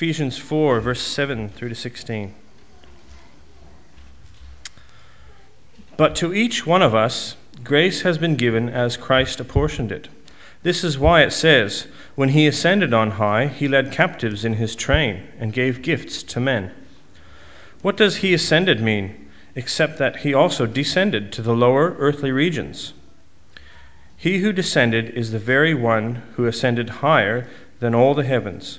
Ephesians 4, verse 7 through to 16. But to each one of us, grace has been given as Christ apportioned it. This is why it says, When he ascended on high, he led captives in his train and gave gifts to men. What does he ascended mean, except that he also descended to the lower earthly regions? He who descended is the very one who ascended higher than all the heavens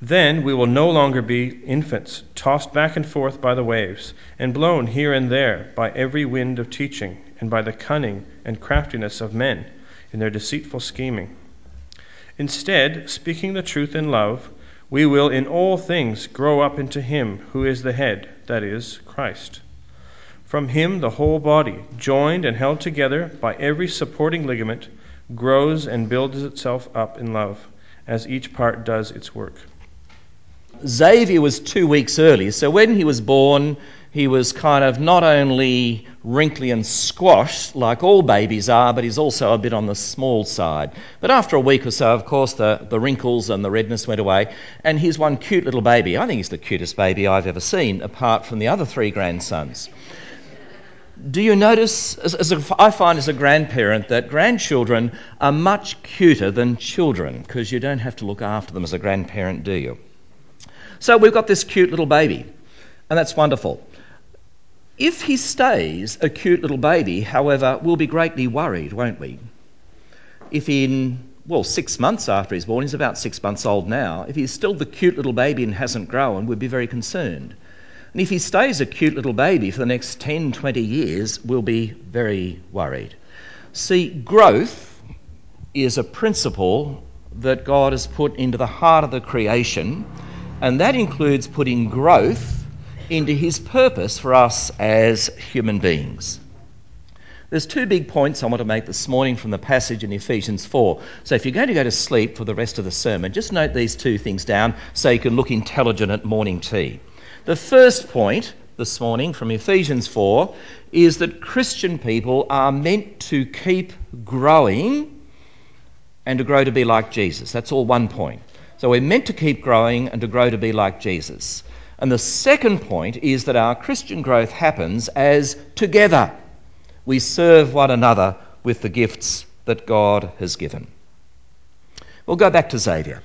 Then we will no longer be infants, tossed back and forth by the waves, and blown here and there by every wind of teaching, and by the cunning and craftiness of men in their deceitful scheming. Instead, speaking the truth in love, we will in all things grow up into Him who is the head, that is, Christ. From Him, the whole body, joined and held together by every supporting ligament, grows and builds itself up in love, as each part does its work. Xavier was two weeks early, so when he was born, he was kind of not only wrinkly and squashed like all babies are, but he's also a bit on the small side. But after a week or so, of course, the, the wrinkles and the redness went away, and he's one cute little baby. I think he's the cutest baby I've ever seen, apart from the other three grandsons. Do you notice, as, as a, I find as a grandparent, that grandchildren are much cuter than children because you don't have to look after them as a grandparent, do you? So we've got this cute little baby, and that's wonderful. If he stays a cute little baby, however, we'll be greatly worried, won't we? If in, well, six months after he's born, he's about six months old now, if he's still the cute little baby and hasn't grown, we'd be very concerned. And if he stays a cute little baby for the next 10, 20 years, we'll be very worried. See, growth is a principle that God has put into the heart of the creation and that includes putting growth into his purpose for us as human beings. There's two big points I want to make this morning from the passage in Ephesians 4. So if you're going to go to sleep for the rest of the sermon, just note these two things down so you can look intelligent at morning tea. The first point this morning from Ephesians 4 is that Christian people are meant to keep growing and to grow to be like Jesus. That's all one point. So we're meant to keep growing and to grow to be like Jesus. And the second point is that our Christian growth happens as together we serve one another with the gifts that God has given. We'll go back to Xavier.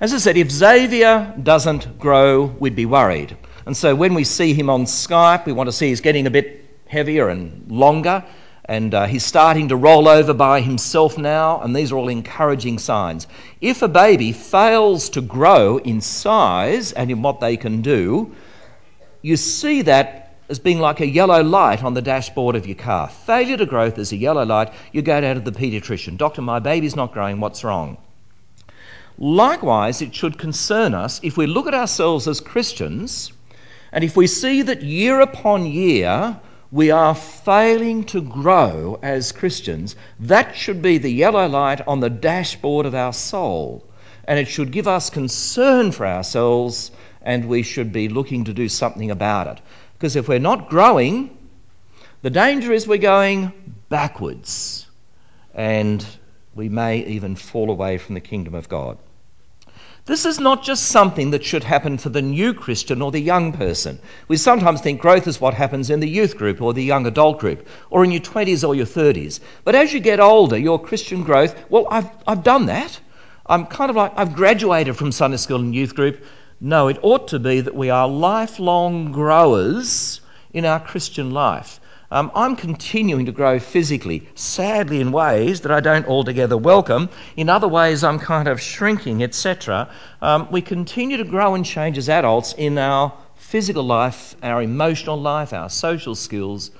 As I said, if Xavier doesn't grow, we'd be worried. And so when we see him on Skype, we want to see he's getting a bit heavier and longer and uh, he's starting to roll over by himself now, and these are all encouraging signs. If a baby fails to grow in size and in what they can do, you see that as being like a yellow light on the dashboard of your car. Failure to growth is a yellow light. You go down to the paediatrician. Doctor, my baby's not growing. What's wrong? Likewise, it should concern us if we look at ourselves as Christians and if we see that year upon year we are failing to grow as Christians, that should be the yellow light on the dashboard of our soul. And it should give us concern for ourselves, and we should be looking to do something about it. Because if we're not growing, the danger is we're going backwards, and we may even fall away from the kingdom of God. This is not just something that should happen for the new Christian or the young person. We sometimes think growth is what happens in the youth group or the young adult group or in your 20s or your 30s. But as you get older, your Christian growth, well, I've, I've done that. I'm kind of like, I've graduated from Sunday school and youth group. No, it ought to be that we are lifelong growers in our Christian life. Um, I'm continuing to grow physically, sadly, in ways that I don't altogether welcome. In other ways, I'm kind of shrinking, etc. Um, we continue to grow and change as adults in our physical life, our emotional life, our social skills.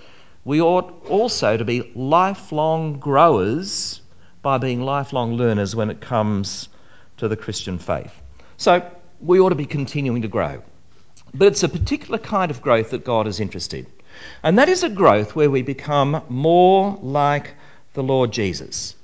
We ought also to be lifelong growers by being lifelong learners when it comes to the Christian faith. So we ought to be continuing to grow. But it's a particular kind of growth that God is interested. And that is a growth where we become more like the Lord Jesus.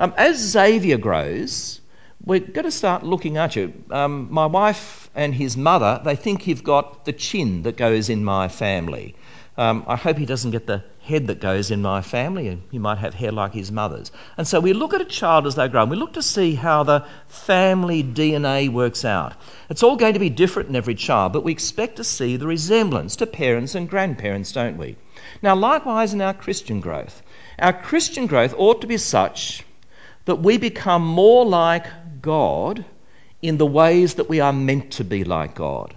Um, as Xavier grows, we're going to start looking at you. Um, my wife and his mother, they think you've got the chin that goes in my family. Um, I hope he doesn't get the head that goes in my family, and he might have hair like his mother's. And so we look at a child as they grow, and we look to see how the family DNA works out. It's all going to be different in every child, but we expect to see the resemblance to parents and grandparents, don't we? Now, likewise in our Christian growth, our Christian growth ought to be such that we become more like God in the ways that we are meant to be like God.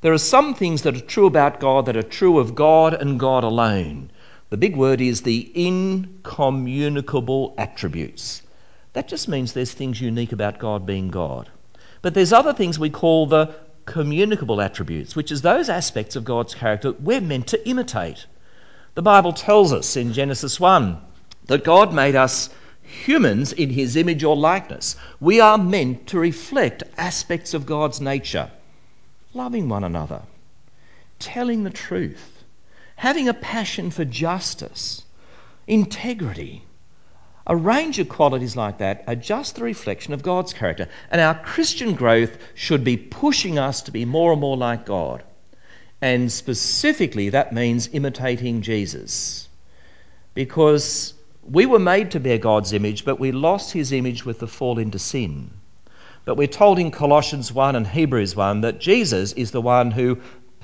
There are some things that are true about God that are true of God and God alone. The big word is the incommunicable attributes. That just means there's things unique about God being God. But there's other things we call the communicable attributes, which is those aspects of God's character we're meant to imitate. The Bible tells us in Genesis 1 that God made us humans in his image or likeness. We are meant to reflect aspects of God's nature, loving one another, telling the truth, having a passion for justice, integrity, a range of qualities like that are just the reflection of God's character. And our Christian growth should be pushing us to be more and more like God. And specifically, that means imitating Jesus. Because we were made to bear God's image, but we lost his image with the fall into sin. But we're told in Colossians 1 and Hebrews 1 that Jesus is the one who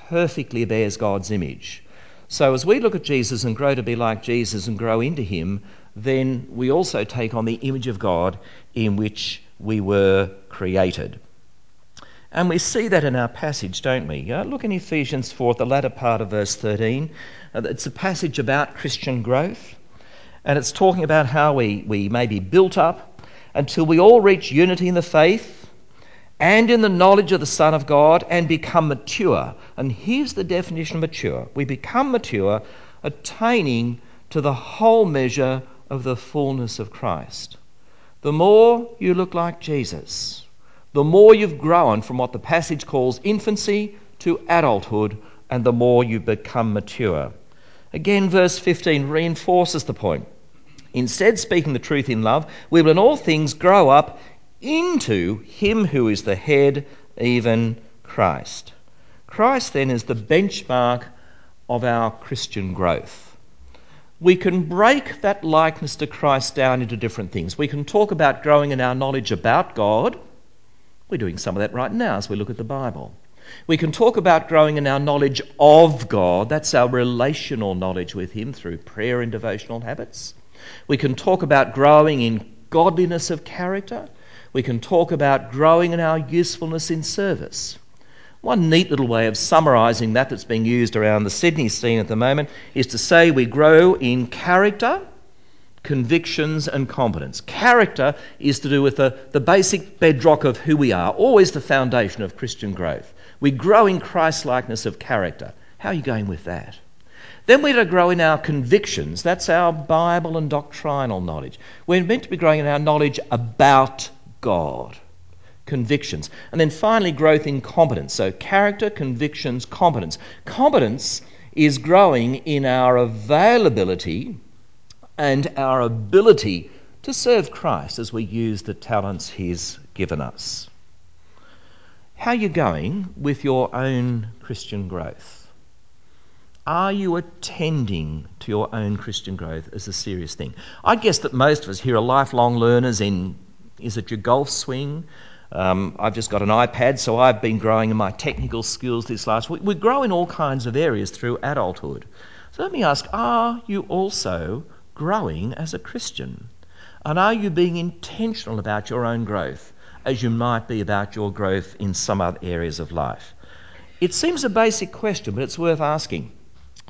perfectly bears God's image. So, as we look at Jesus and grow to be like Jesus and grow into him, then we also take on the image of God in which we were created. And we see that in our passage, don't we? Uh, look in Ephesians 4, the latter part of verse 13. Uh, it's a passage about Christian growth, and it's talking about how we, we may be built up until we all reach unity in the faith and in the knowledge of the Son of God and become mature. And here's the definition of mature we become mature, attaining to the whole measure of the fullness of Christ. The more you look like Jesus, the more you've grown from what the passage calls infancy to adulthood, and the more you become mature. Again, verse 15 reinforces the point. Instead, speaking the truth in love, we will in all things grow up into him who is the head, even Christ. Christ then is the benchmark of our Christian growth. We can break that likeness to Christ down into different things. We can talk about growing in our knowledge about God. We're doing some of that right now as we look at the Bible. We can talk about growing in our knowledge of God. That's our relational knowledge with Him through prayer and devotional habits. We can talk about growing in godliness of character we can talk about growing in our usefulness in service. One neat little way of summarising that that's being used around the Sydney scene at the moment is to say we grow in character, convictions, and competence. Character is to do with the, the basic bedrock of who we are, always the foundation of Christian growth. We grow in Christ likeness of character. How are you going with that? Then we're to grow in our convictions. That's our Bible and doctrinal knowledge. We're meant to be growing in our knowledge about God. Convictions. And then finally, growth in competence. So, character, convictions, competence. Competence is growing in our availability and our ability to serve Christ as we use the talents He's given us. How are you going with your own Christian growth? Are you attending to your own Christian growth as a serious thing? I guess that most of us here are lifelong learners in is it your golf swing? Um, I've just got an iPad, so I've been growing in my technical skills this last week. We grow in all kinds of areas through adulthood. So let me ask are you also growing as a Christian? And are you being intentional about your own growth as you might be about your growth in some other areas of life? It seems a basic question, but it's worth asking.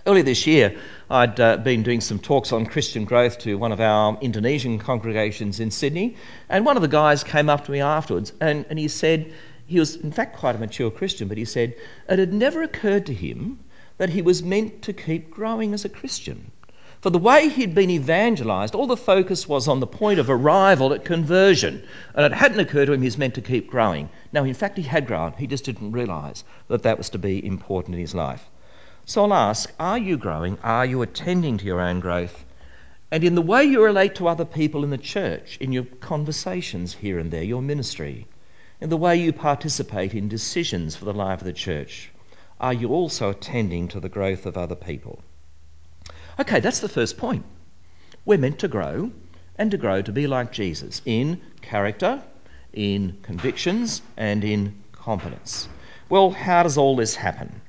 Earlier this year, I'd uh, been doing some talks on Christian growth to one of our Indonesian congregations in Sydney, and one of the guys came up to me afterwards and, and he said, he was in fact quite a mature Christian, but he said it had never occurred to him that he was meant to keep growing as a Christian. For the way he'd been evangelized, all the focus was on the point of arrival at conversion. And it hadn't occurred to him he's meant to keep growing. Now, in fact, he had grown. He just didn't realize that that was to be important in his life. So I'll ask are you growing? Are you attending to your own growth? And in the way you relate to other people in the church, in your conversations here and there, your ministry, in the way you participate in decisions for the life of the church, are you also attending to the growth of other people? Okay, that's the first point. We're meant to grow and to grow to be like Jesus in character, in convictions, and in competence. Well, how does all this happen?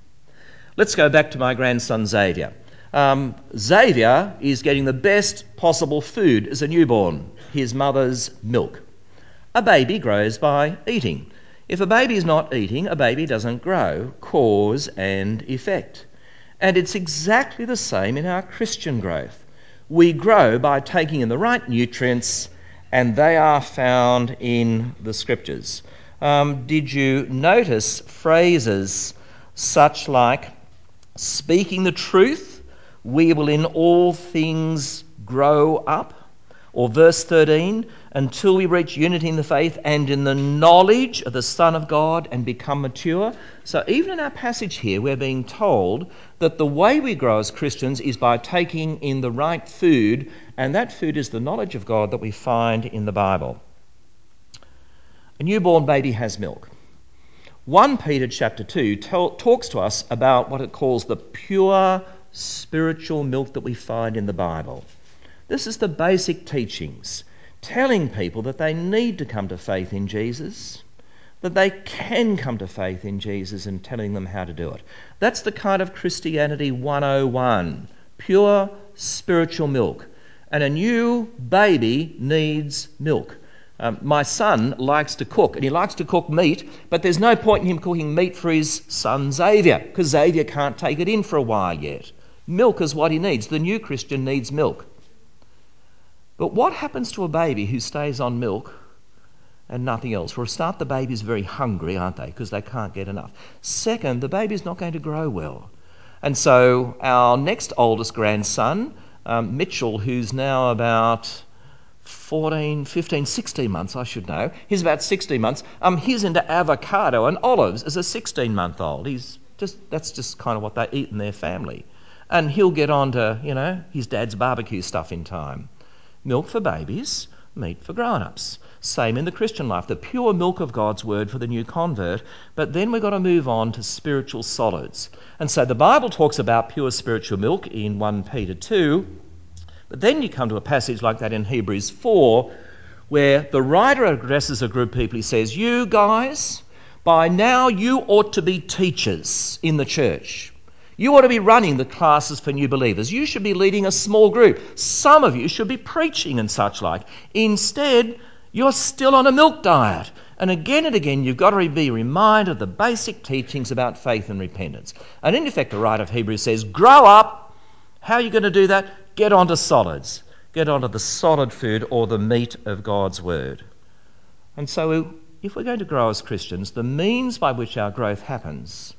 Let's go back to my grandson Xavier. Um, Xavier is getting the best possible food as a newborn his mother's milk. A baby grows by eating. If a baby is not eating, a baby doesn't grow. Cause and effect. And it's exactly the same in our Christian growth. We grow by taking in the right nutrients, and they are found in the scriptures. Um, did you notice phrases such like speaking the truth, we will in all things grow up? Or verse 13, until we reach unity in the faith and in the knowledge of the Son of God and become mature. So, even in our passage here, we're being told that the way we grow as Christians is by taking in the right food, and that food is the knowledge of God that we find in the Bible. A newborn baby has milk. 1 Peter chapter 2 talks to us about what it calls the pure spiritual milk that we find in the Bible. This is the basic teachings, telling people that they need to come to faith in Jesus, that they can come to faith in Jesus, and telling them how to do it. That's the kind of Christianity 101 pure spiritual milk. And a new baby needs milk. Um, my son likes to cook, and he likes to cook meat, but there's no point in him cooking meat for his son Xavier, because Xavier can't take it in for a while yet. Milk is what he needs. The new Christian needs milk. But what happens to a baby who stays on milk and nothing else? For a start, the baby's very hungry, aren't they? Because they can't get enough. Second, the baby's not going to grow well. And so, our next oldest grandson, um, Mitchell, who's now about 14, 15, 16 months, I should know. He's about 16 months. Um, he's into avocado and olives as a 16 month old. He's just, that's just kind of what they eat in their family. And he'll get on to, you know, his dad's barbecue stuff in time milk for babies, meat for grown ups. Same in the Christian life, the pure milk of God's word for the new convert. But then we've got to move on to spiritual solids. And so the Bible talks about pure spiritual milk in 1 Peter 2. But then you come to a passage like that in Hebrews 4, where the writer addresses a group of people. He says, You guys, by now you ought to be teachers in the church. You ought to be running the classes for new believers. You should be leading a small group. Some of you should be preaching and such like. Instead, you're still on a milk diet. And again and again, you've got to be reminded of the basic teachings about faith and repentance. And in effect, the writer of Hebrews says, Grow up. How are you going to do that? Get onto solids. Get onto the solid food or the meat of God's word. And so, if we're going to grow as Christians, the means by which our growth happens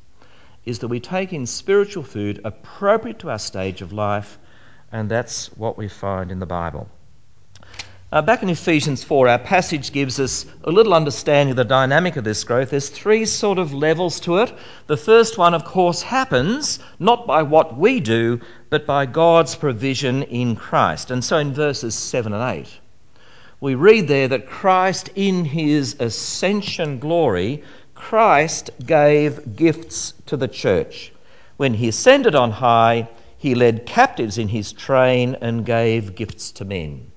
is that we take in spiritual food appropriate to our stage of life, and that's what we find in the Bible. Uh, back in Ephesians 4, our passage gives us a little understanding of the dynamic of this growth. There's three sort of levels to it. The first one, of course, happens not by what we do, but by God's provision in Christ. And so in verses 7 and 8, we read there that Christ, in his ascension glory, Christ gave gifts to the church. When he ascended on high, he led captives in his train and gave gifts to men.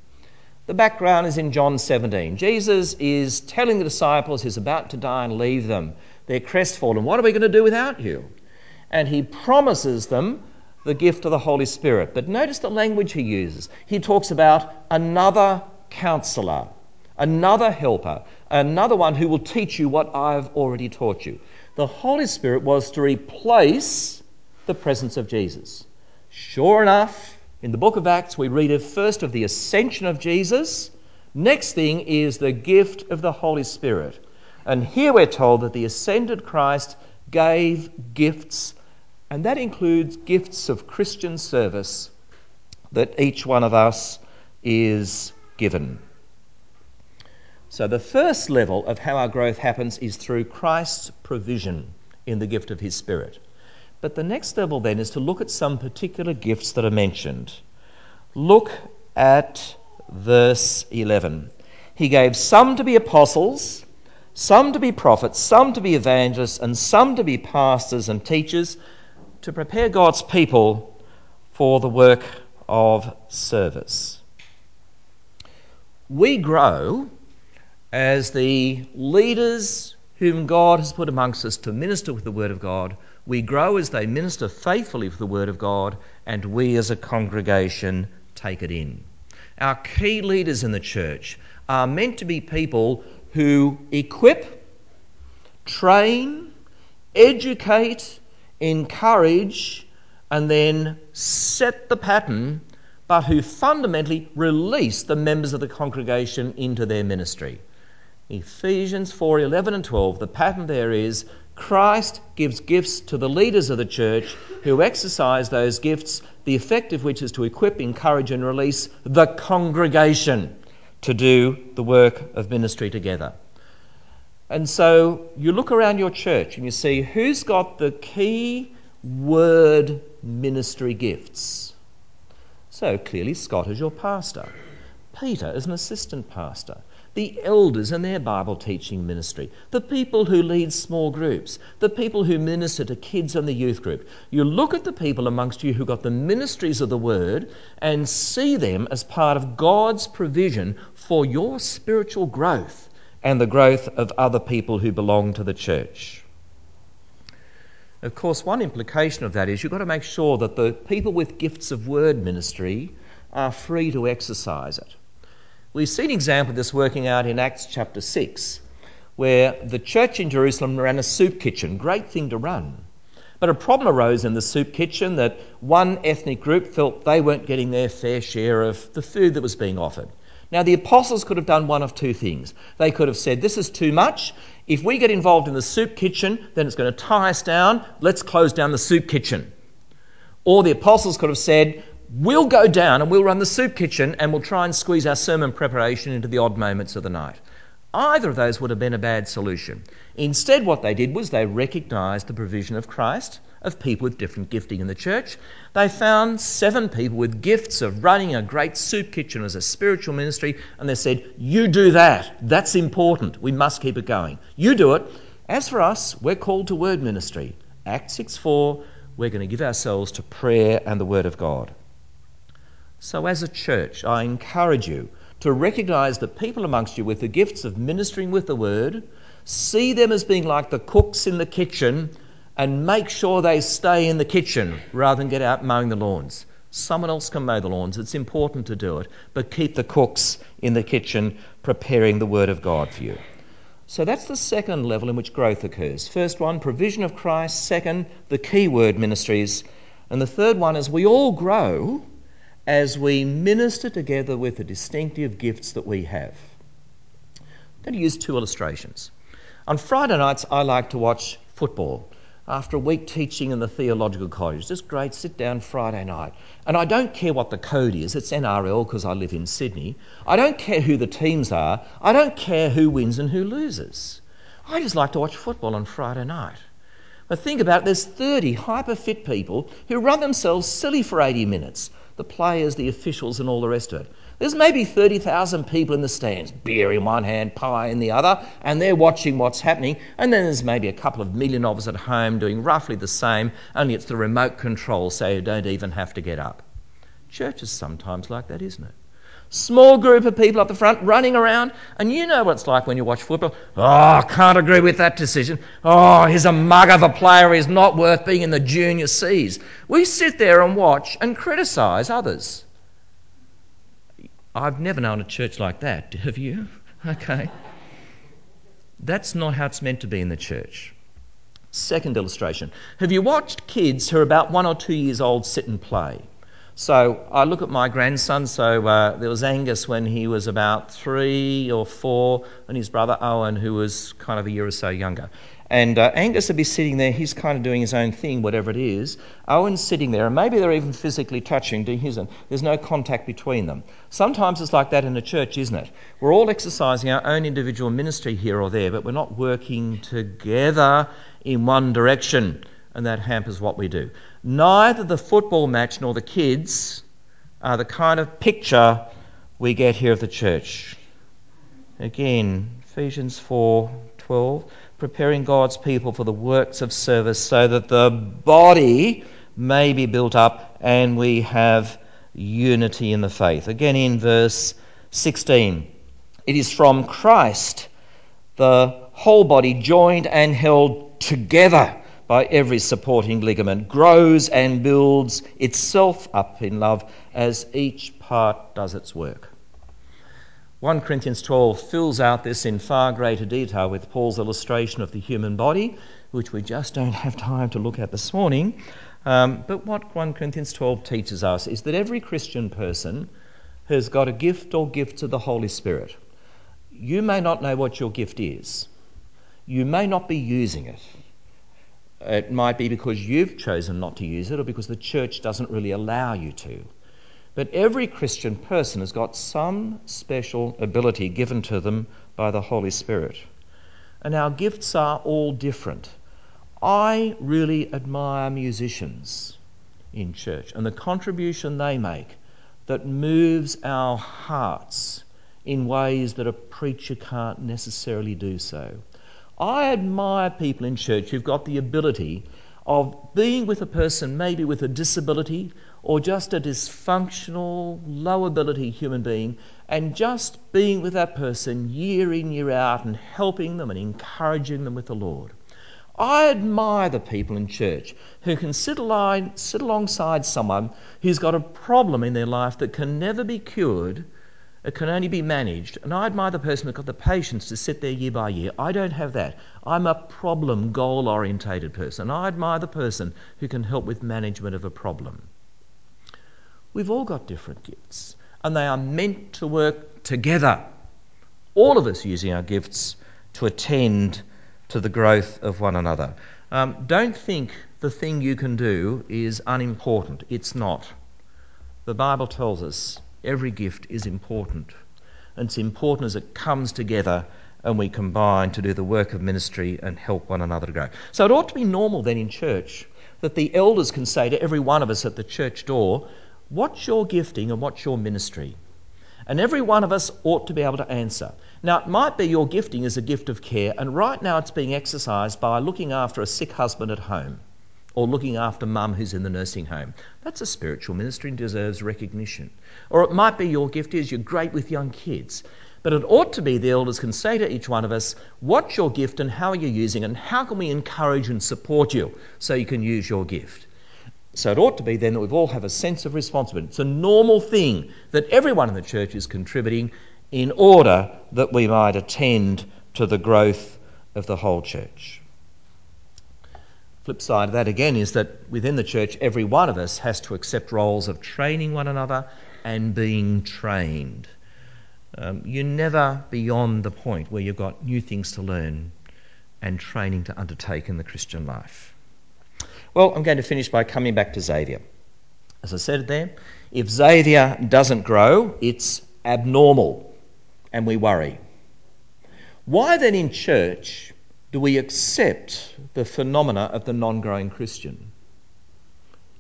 The background is in John 17. Jesus is telling the disciples he's about to die and leave them. They're crestfallen. What are we going to do without you? And he promises them the gift of the Holy Spirit. But notice the language he uses. He talks about another counselor, another helper, another one who will teach you what I've already taught you. The Holy Spirit was to replace the presence of Jesus. Sure enough, in the book of Acts, we read of first of the ascension of Jesus. Next thing is the gift of the Holy Spirit. And here we're told that the ascended Christ gave gifts, and that includes gifts of Christian service that each one of us is given. So, the first level of how our growth happens is through Christ's provision in the gift of His Spirit. But the next level then is to look at some particular gifts that are mentioned. Look at verse 11. He gave some to be apostles, some to be prophets, some to be evangelists, and some to be pastors and teachers to prepare God's people for the work of service. We grow as the leaders whom God has put amongst us to minister with the Word of God, we grow as they minister faithfully for the Word of God, and we as a congregation take it in. Our key leaders in the church are meant to be people who equip, train, educate, encourage, and then set the pattern, but who fundamentally release the members of the congregation into their ministry. Ephesians 4 11 and 12, the pattern there is Christ gives gifts to the leaders of the church who exercise those gifts, the effect of which is to equip, encourage, and release the congregation to do the work of ministry together. And so you look around your church and you see who's got the key word ministry gifts. So clearly, Scott is your pastor, Peter is an assistant pastor the elders and their Bible teaching ministry, the people who lead small groups, the people who minister to kids in the youth group. You look at the people amongst you who got the ministries of the word and see them as part of God's provision for your spiritual growth and the growth of other people who belong to the church. Of course, one implication of that is you've got to make sure that the people with gifts of word ministry are free to exercise it. We've seen an example of this working out in Acts chapter 6, where the church in Jerusalem ran a soup kitchen. Great thing to run. But a problem arose in the soup kitchen that one ethnic group felt they weren't getting their fair share of the food that was being offered. Now, the apostles could have done one of two things. They could have said, This is too much. If we get involved in the soup kitchen, then it's going to tie us down. Let's close down the soup kitchen. Or the apostles could have said, We'll go down and we'll run the soup kitchen and we'll try and squeeze our sermon preparation into the odd moments of the night. Either of those would have been a bad solution. Instead, what they did was they recognised the provision of Christ of people with different gifting in the church. They found seven people with gifts of running a great soup kitchen as a spiritual ministry, and they said, You do that. That's important. We must keep it going. You do it. As for us, we're called to word ministry. Acts 6 4, we're going to give ourselves to prayer and the word of God. So, as a church, I encourage you to recognize the people amongst you with the gifts of ministering with the word, see them as being like the cooks in the kitchen, and make sure they stay in the kitchen rather than get out mowing the lawns. Someone else can mow the lawns. It's important to do it, but keep the cooks in the kitchen preparing the word of God for you. So that's the second level in which growth occurs. First one, provision of Christ. Second, the key word ministries. And the third one is we all grow as we minister together with the distinctive gifts that we have. I'm going to use two illustrations. On Friday nights, I like to watch football. After a week teaching in the theological college, just great sit down Friday night. And I don't care what the code is, it's NRL because I live in Sydney. I don't care who the teams are, I don't care who wins and who loses. I just like to watch football on Friday night. But think about it, there's 30 hyper fit people who run themselves silly for 80 minutes the players, the officials, and all the rest of it. There's maybe 30,000 people in the stands, beer in one hand, pie in the other, and they're watching what's happening. And then there's maybe a couple of million of us at home doing roughly the same, only it's the remote control, so you don't even have to get up. Church is sometimes like that, isn't it? Small group of people up the front running around, and you know what it's like when you watch football. Oh, can't agree with that decision. Oh, he's a mug of a player. He's not worth being in the junior C's. We sit there and watch and criticise others. I've never known a church like that, have you? Okay. That's not how it's meant to be in the church. Second illustration. Have you watched kids who are about one or two years old sit and play? So I look at my grandson. So uh, there was Angus when he was about three or four, and his brother Owen, who was kind of a year or so younger. And uh, Angus would be sitting there, he's kind of doing his own thing, whatever it is. Owen's sitting there, and maybe they're even physically touching, doing his own. There's no contact between them. Sometimes it's like that in a church, isn't it? We're all exercising our own individual ministry here or there, but we're not working together in one direction, and that hampers what we do. Neither the football match nor the kids are the kind of picture we get here of the church. Again, Ephesians 4:12, preparing God's people for the works of service so that the body may be built up and we have unity in the faith. Again in verse 16, it is from Christ the whole body joined and held together by every supporting ligament, grows and builds itself up in love as each part does its work. 1 Corinthians 12 fills out this in far greater detail with Paul's illustration of the human body, which we just don't have time to look at this morning. Um, but what 1 Corinthians 12 teaches us is that every Christian person has got a gift or gifts of the Holy Spirit. You may not know what your gift is, you may not be using it. It might be because you've chosen not to use it or because the church doesn't really allow you to. But every Christian person has got some special ability given to them by the Holy Spirit. And our gifts are all different. I really admire musicians in church and the contribution they make that moves our hearts in ways that a preacher can't necessarily do so. I admire people in church who've got the ability of being with a person, maybe with a disability or just a dysfunctional, low ability human being, and just being with that person year in, year out, and helping them and encouraging them with the Lord. I admire the people in church who can sit, align, sit alongside someone who's got a problem in their life that can never be cured it can only be managed. And I admire the person who's got the patience to sit there year by year. I don't have that. I'm a problem goal orientated person. I admire the person who can help with management of a problem. We've all got different gifts, and they are meant to work together. All of us using our gifts to attend to the growth of one another. Um, don't think the thing you can do is unimportant. It's not. The Bible tells us Every gift is important. And it's important as it comes together and we combine to do the work of ministry and help one another to grow. So it ought to be normal then in church that the elders can say to every one of us at the church door, What's your gifting and what's your ministry? And every one of us ought to be able to answer. Now, it might be your gifting is a gift of care, and right now it's being exercised by looking after a sick husband at home or looking after mum who's in the nursing home. That's a spiritual ministry and deserves recognition. Or it might be your gift is you're great with young kids. But it ought to be the elders can say to each one of us, what's your gift and how are you using it, and how can we encourage and support you so you can use your gift? So it ought to be then that we've all have a sense of responsibility. It's a normal thing that everyone in the church is contributing in order that we might attend to the growth of the whole church. Flip side of that again is that within the church, every one of us has to accept roles of training one another and being trained. Um, you're never beyond the point where you've got new things to learn and training to undertake in the Christian life. Well, I'm going to finish by coming back to Xavier. As I said there, if Xavier doesn't grow, it's abnormal and we worry. Why then in church do we accept the phenomena of the non growing Christian?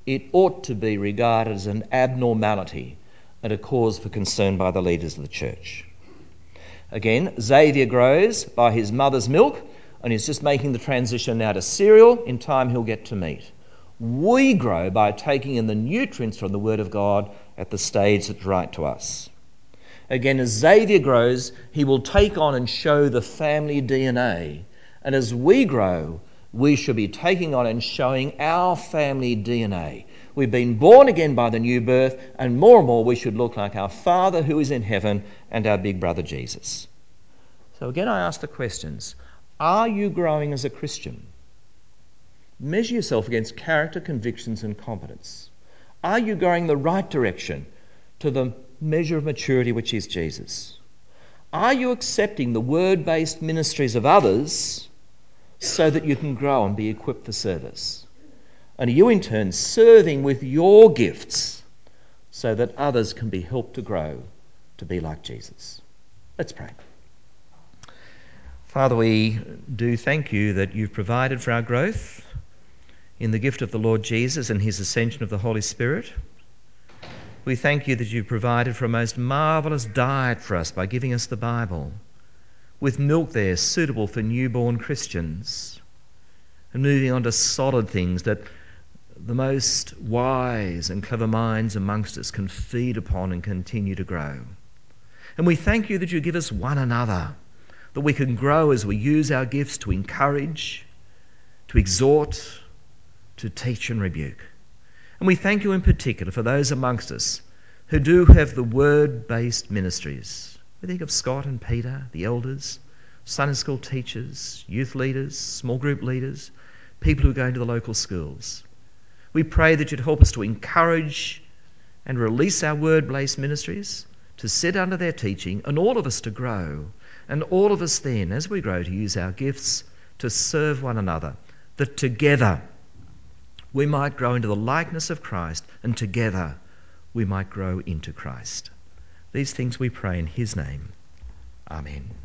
It ought to be regarded as an abnormality and a cause for concern by the leaders of the church. Again, Xavier grows by his mother's milk and he's just making the transition now to cereal. In time, he'll get to meat. We grow by taking in the nutrients from the Word of God at the stage that's right to us. Again, as Xavier grows, he will take on and show the family DNA and as we grow, we should be taking on and showing our family DNA. We've been born again by the new birth, and more and more we should look like our Father who is in heaven and our big brother Jesus. So again, I ask the questions Are you growing as a Christian? Measure yourself against character, convictions, and competence. Are you going the right direction to the measure of maturity which is Jesus? Are you accepting the word based ministries of others so that you can grow and be equipped for service? And you in turn serving with your gifts so that others can be helped to grow to be like Jesus? Let's pray. Father, we do thank you that you've provided for our growth in the gift of the Lord Jesus and his ascension of the Holy Spirit. We thank you that you've provided for a most marvellous diet for us by giving us the Bible, with milk there suitable for newborn Christians, and moving on to solid things that the most wise and clever minds amongst us can feed upon and continue to grow. And we thank you that you give us one another, that we can grow as we use our gifts to encourage, to exhort, to teach and rebuke. And we thank you in particular for those amongst us who do have the word based ministries. We think of Scott and Peter, the elders, Sunday school teachers, youth leaders, small group leaders, people who go into the local schools. We pray that you'd help us to encourage and release our word based ministries to sit under their teaching and all of us to grow. And all of us then, as we grow, to use our gifts to serve one another, that together we might grow into the likeness of Christ and together we might grow into Christ. These things we pray in His name. Amen.